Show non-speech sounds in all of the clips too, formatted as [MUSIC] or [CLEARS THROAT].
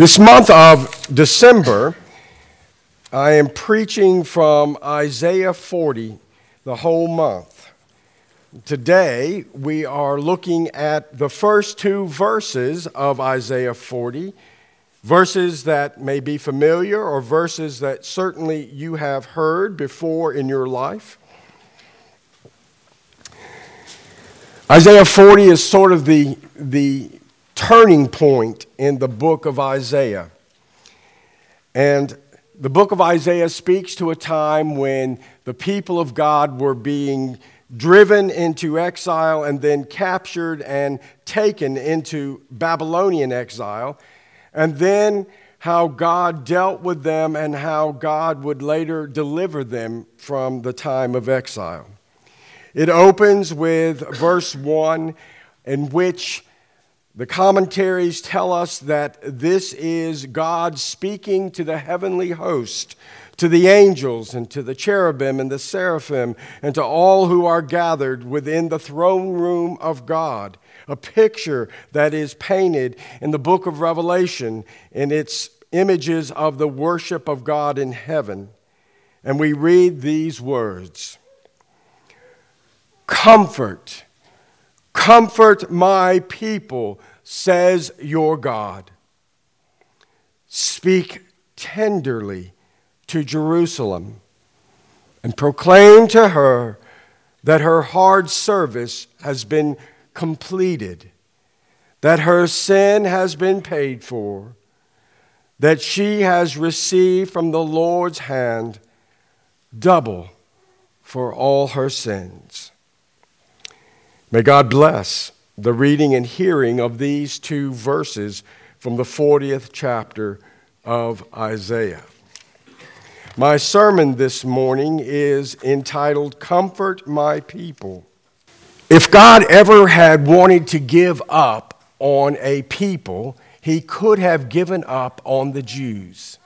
This month of December, I am preaching from Isaiah 40 the whole month. Today, we are looking at the first two verses of Isaiah 40, verses that may be familiar or verses that certainly you have heard before in your life. Isaiah 40 is sort of the, the turning point in the book of Isaiah. And the book of Isaiah speaks to a time when the people of God were being driven into exile and then captured and taken into Babylonian exile, and then how God dealt with them and how God would later deliver them from the time of exile. It opens with verse 1 in which the commentaries tell us that this is God speaking to the heavenly host, to the angels, and to the cherubim and the seraphim, and to all who are gathered within the throne room of God. A picture that is painted in the book of Revelation in its images of the worship of God in heaven. And we read these words Comfort Comfort my people, says your God. Speak tenderly to Jerusalem and proclaim to her that her hard service has been completed, that her sin has been paid for, that she has received from the Lord's hand double for all her sins. May God bless the reading and hearing of these two verses from the 40th chapter of Isaiah. My sermon this morning is entitled Comfort My People. If God ever had wanted to give up on a people, he could have given up on the Jews.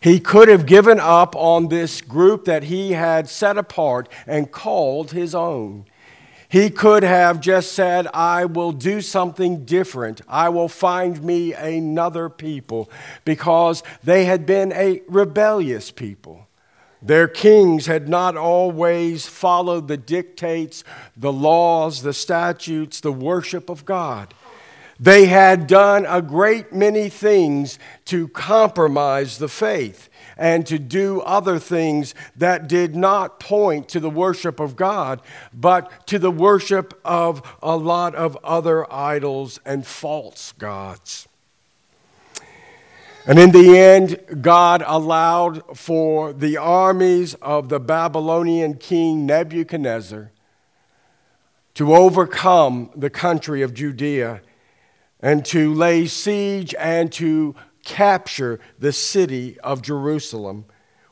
He could have given up on this group that he had set apart and called his own. He could have just said, I will do something different. I will find me another people because they had been a rebellious people. Their kings had not always followed the dictates, the laws, the statutes, the worship of God. They had done a great many things to compromise the faith and to do other things that did not point to the worship of God, but to the worship of a lot of other idols and false gods. And in the end, God allowed for the armies of the Babylonian king Nebuchadnezzar to overcome the country of Judea and to lay siege and to capture the city of Jerusalem,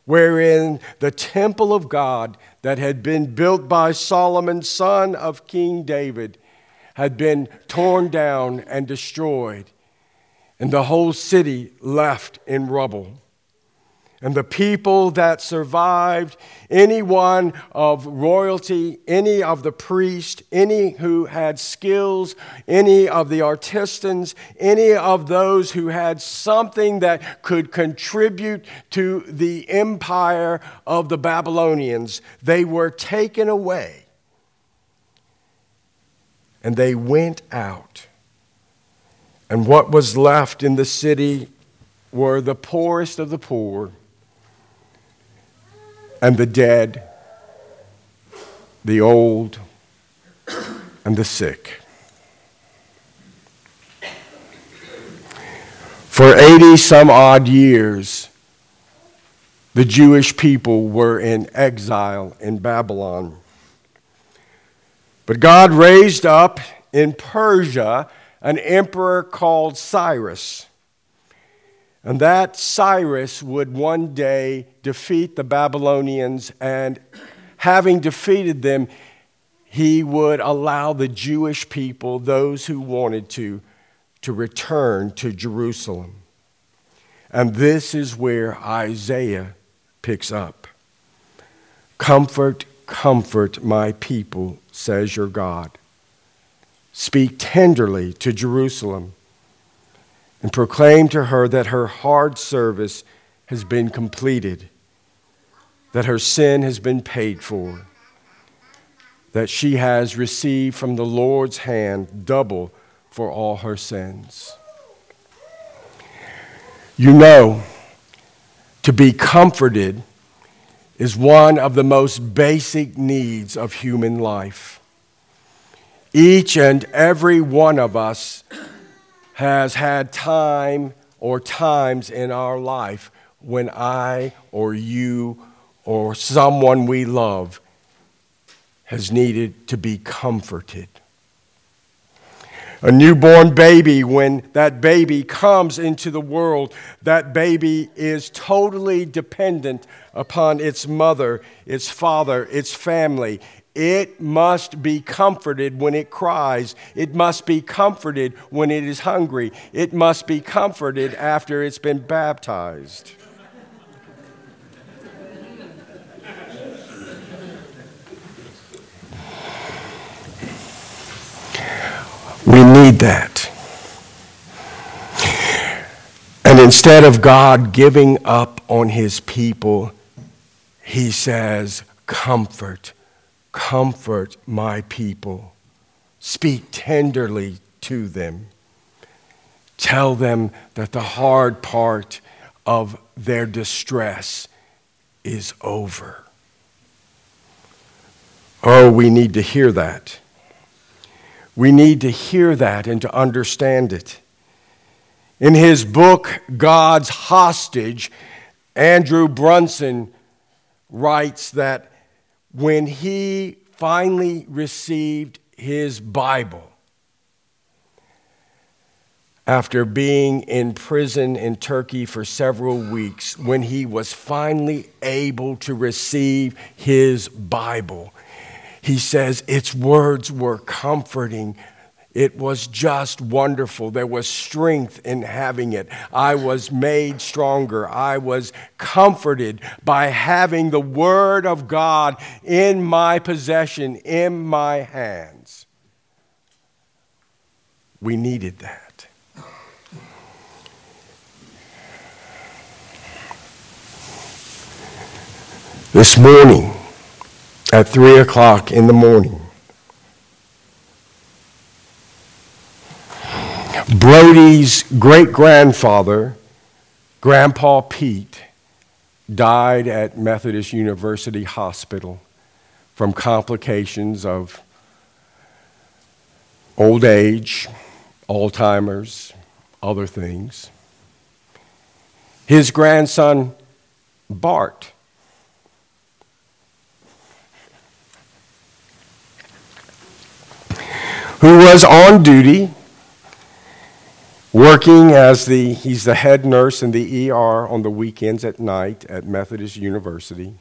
wherein the temple of God that had been built by Solomon, son of King David, had been torn down and destroyed, and the whole city left in rubble and the people that survived, anyone of royalty, any of the priests, any who had skills, any of the artisans, any of those who had something that could contribute to the empire of the Babylonians, they were taken away. And they went out. And what was left in the city were the poorest of the poor and the dead, the old, and the sick. For 80 some odd years, the Jewish people were in exile in Babylon. But God raised up in Persia an emperor called Cyrus. And that Cyrus would one day defeat the Babylonians, and having defeated them, he would allow the Jewish people, those who wanted to, to return to Jerusalem. And this is where Isaiah picks up. Comfort, comfort my people, says your God. Speak tenderly to Jerusalem and proclaim to her that her hard service has been completed, that her sin has been paid for, that she has received from the Lord's hand double for all her sins. You know, to be comforted is one of the most basic needs of human life. Each and every one of us has had time or times in our life when I or you or someone we love has needed to be comforted. A newborn baby, when that baby comes into the world, that baby is totally dependent upon its mother, its father, its family. It must be comforted when it cries. It must be comforted when it is hungry. It must be comforted after it's been baptized. We need that. And instead of God giving up on his people, he says, Comfort Comfort my people. Speak tenderly to them. Tell them that the hard part of their distress is over. Oh, we need to hear that. We need to hear that and to understand it. In his book, God's Hostage, Andrew Brunson writes that when he finally received his Bible after being in prison in Turkey for several weeks, when he was finally able to receive his Bible, he says its words were comforting it was just wonderful. There was strength in having it. I was made stronger. I was comforted by having the Word of God in my possession, in my hands. We needed that. This morning, at 3 o'clock in the morning, Brody's great grandfather, Grandpa Pete, died at Methodist University Hospital from complications of old age, Alzheimer's, other things. His grandson, Bart, who was on duty working as the he's the head nurse in the ER on the weekends at night at Methodist University.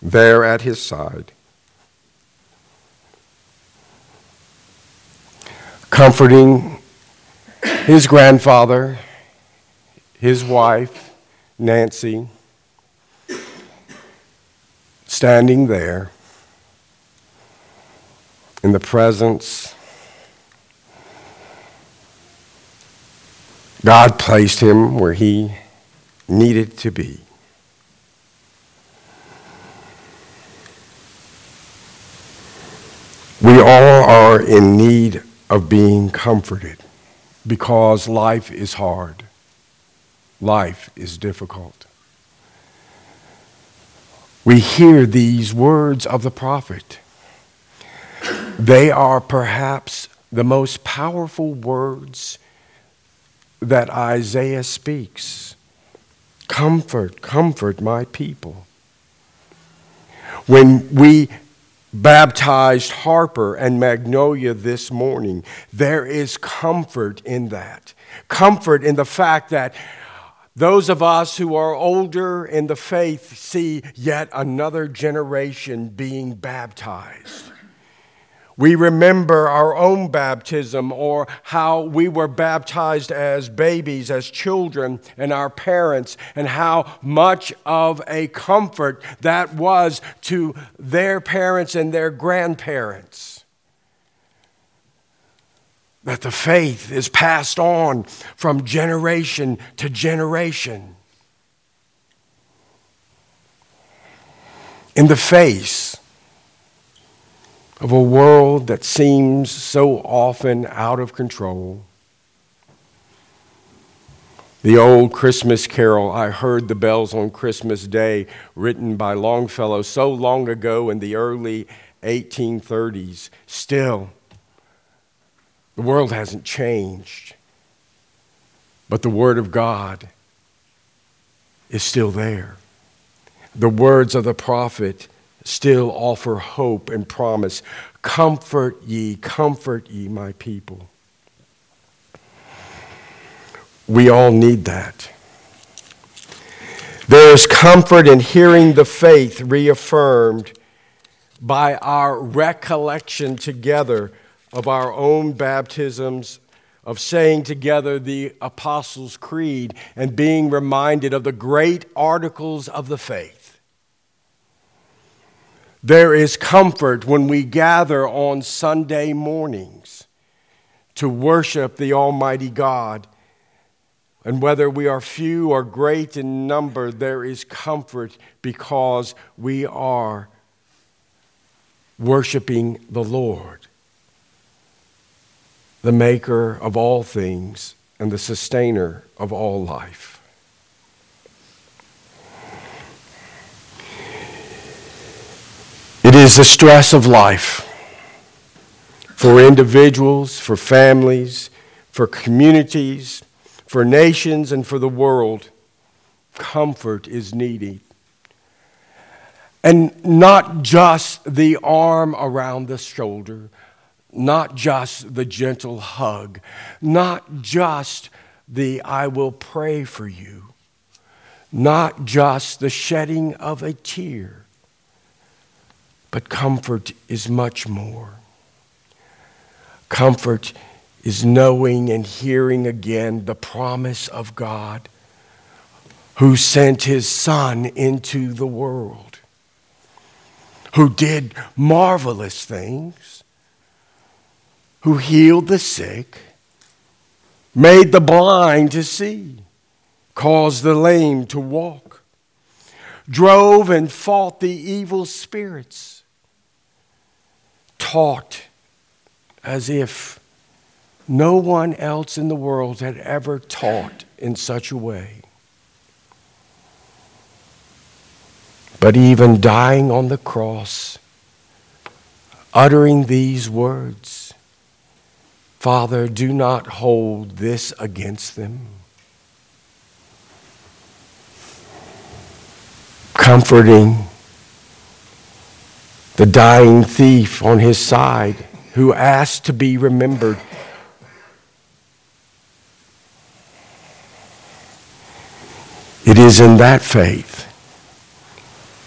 There at his side. Comforting his grandfather, his wife, Nancy, standing there in the presence God placed him where he needed to be. We all are in need of being comforted because life is hard. Life is difficult. We hear these words of the prophet. They are perhaps the most powerful words that Isaiah speaks. Comfort, comfort my people. When we baptized Harper and Magnolia this morning, there is comfort in that. Comfort in the fact that those of us who are older in the faith see yet another generation being baptized. We remember our own baptism or how we were baptized as babies, as children, and our parents, and how much of a comfort that was to their parents and their grandparents. that the faith is passed on from generation to generation. In the face of a world that seems so often out of control, the old Christmas carol, I heard the bells on Christmas Day, written by Longfellow so long ago in the early 1830s, still the world hasn't changed, but the Word of God is still there. The words of the prophet still offer hope and promise. Comfort ye, comfort ye, my people. We all need that. There is comfort in hearing the faith reaffirmed by our recollection together of our own baptisms, of saying together the Apostles' Creed, and being reminded of the great articles of the faith. There is comfort when we gather on Sunday mornings to worship the Almighty God. And whether we are few or great in number, there is comfort because we are worshiping the Lord the maker of all things and the sustainer of all life. It is the stress of life for individuals, for families, for communities, for nations, and for the world. Comfort is needed. And not just the arm around the shoulder, not just the gentle hug, not just the I will pray for you, not just the shedding of a tear, but comfort is much more. Comfort is knowing and hearing again the promise of God who sent his Son into the world, who did marvelous things who healed the sick, made the blind to see, caused the lame to walk, drove and fought the evil spirits, taught as if no one else in the world had ever taught in such a way. But even dying on the cross, uttering these words Father, do not hold this against them. Comforting the dying thief on his side who asked to be remembered. It is in that faith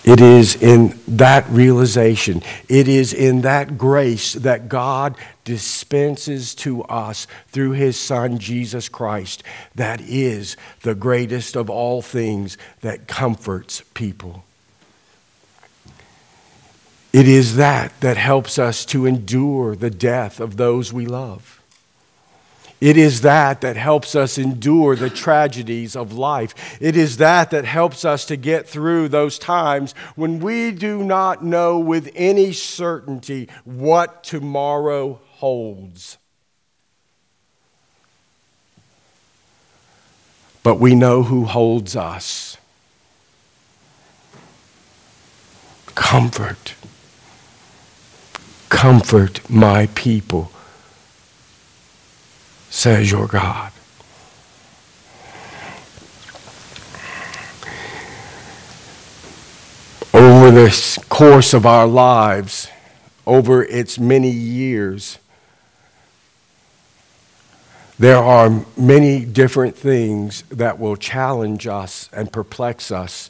it is in that realization, it is in that grace that God dispenses to us through his Son, Jesus Christ, that is the greatest of all things that comforts people. It is that that helps us to endure the death of those we love. It is that that helps us endure the tragedies of life. It is that that helps us to get through those times when we do not know with any certainty what tomorrow holds. But we know who holds us. Comfort. Comfort my people says your God. Over the course of our lives, over its many years, there are many different things that will challenge us and perplex us,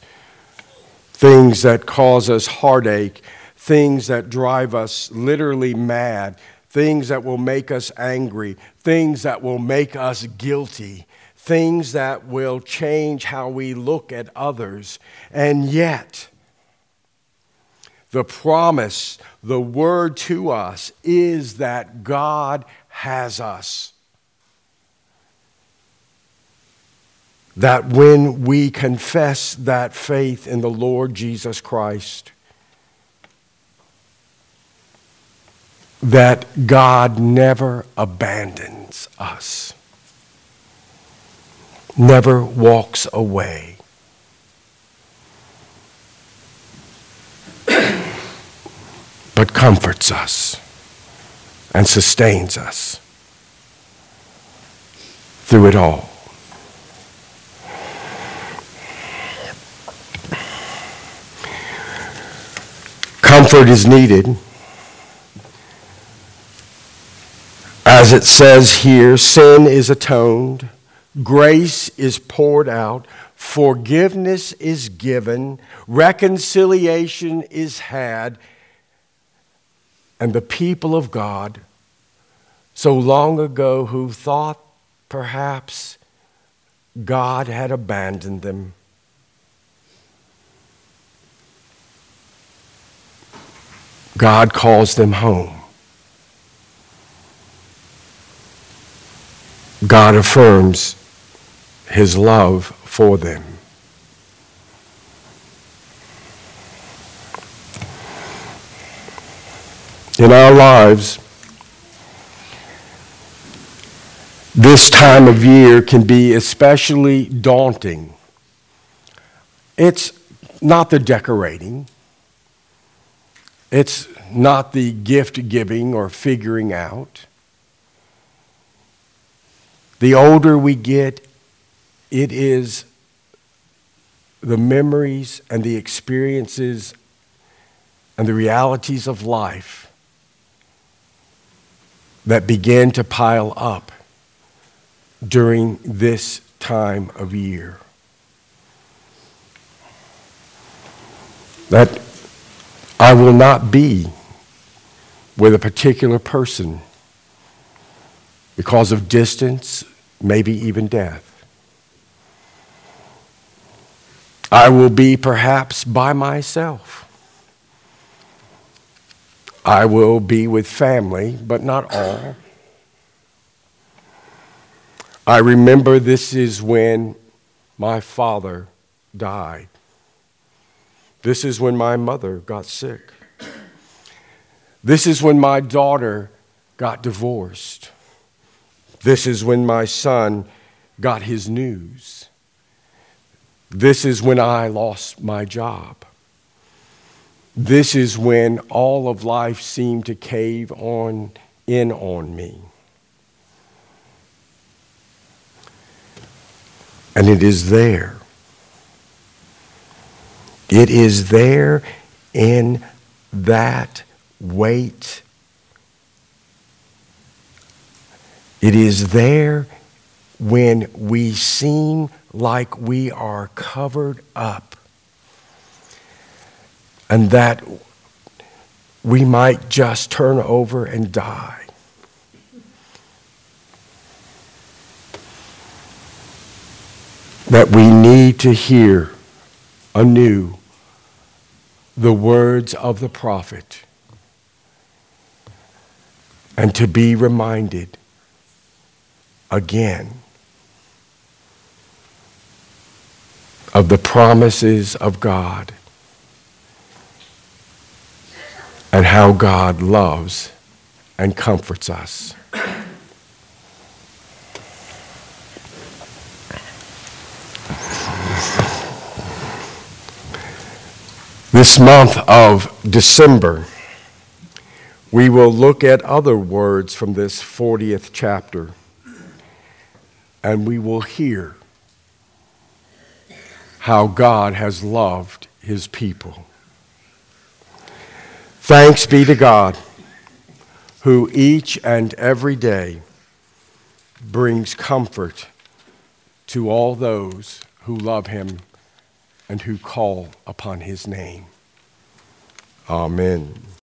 things that cause us heartache, things that drive us literally mad, things that will make us angry, things that will make us guilty, things that will change how we look at others. And yet, the promise, the word to us is that God has us. That when we confess that faith in the Lord Jesus Christ, that God never abandons us, never walks away. [CLEARS THROAT] but comforts us and sustains us through it all. Comfort is needed. As it says here, sin is atoned, grace is poured out, forgiveness is given, reconciliation is had, and the people of God, so long ago, who thought perhaps God had abandoned them, God calls them home. God affirms his love for them. In our lives, this time of year can be especially daunting. It's not the decorating, it's not the gift giving or figuring out. The older we get, it is the memories and the experiences and the realities of life that begin to pile up during this time of year. That I will not be with a particular person because of distance, maybe even death. I will be perhaps by myself. I will be with family, but not all. I remember this is when my father died. This is when my mother got sick. This is when my daughter got divorced. This is when my son got his news. This is when I lost my job. This is when all of life seemed to cave on in on me. And it is there. It is there in that weight. It is there when we seem like we are covered up and that we might just turn over and die. That we need to hear anew the words of the prophet and to be reminded again of the promises of God and how God loves and comforts us. This month of December, we will look at other words from this 40th chapter, and we will hear how God has loved his people. Thanks be to God, who each and every day brings comfort to all those who love him and who call upon his name. Amen.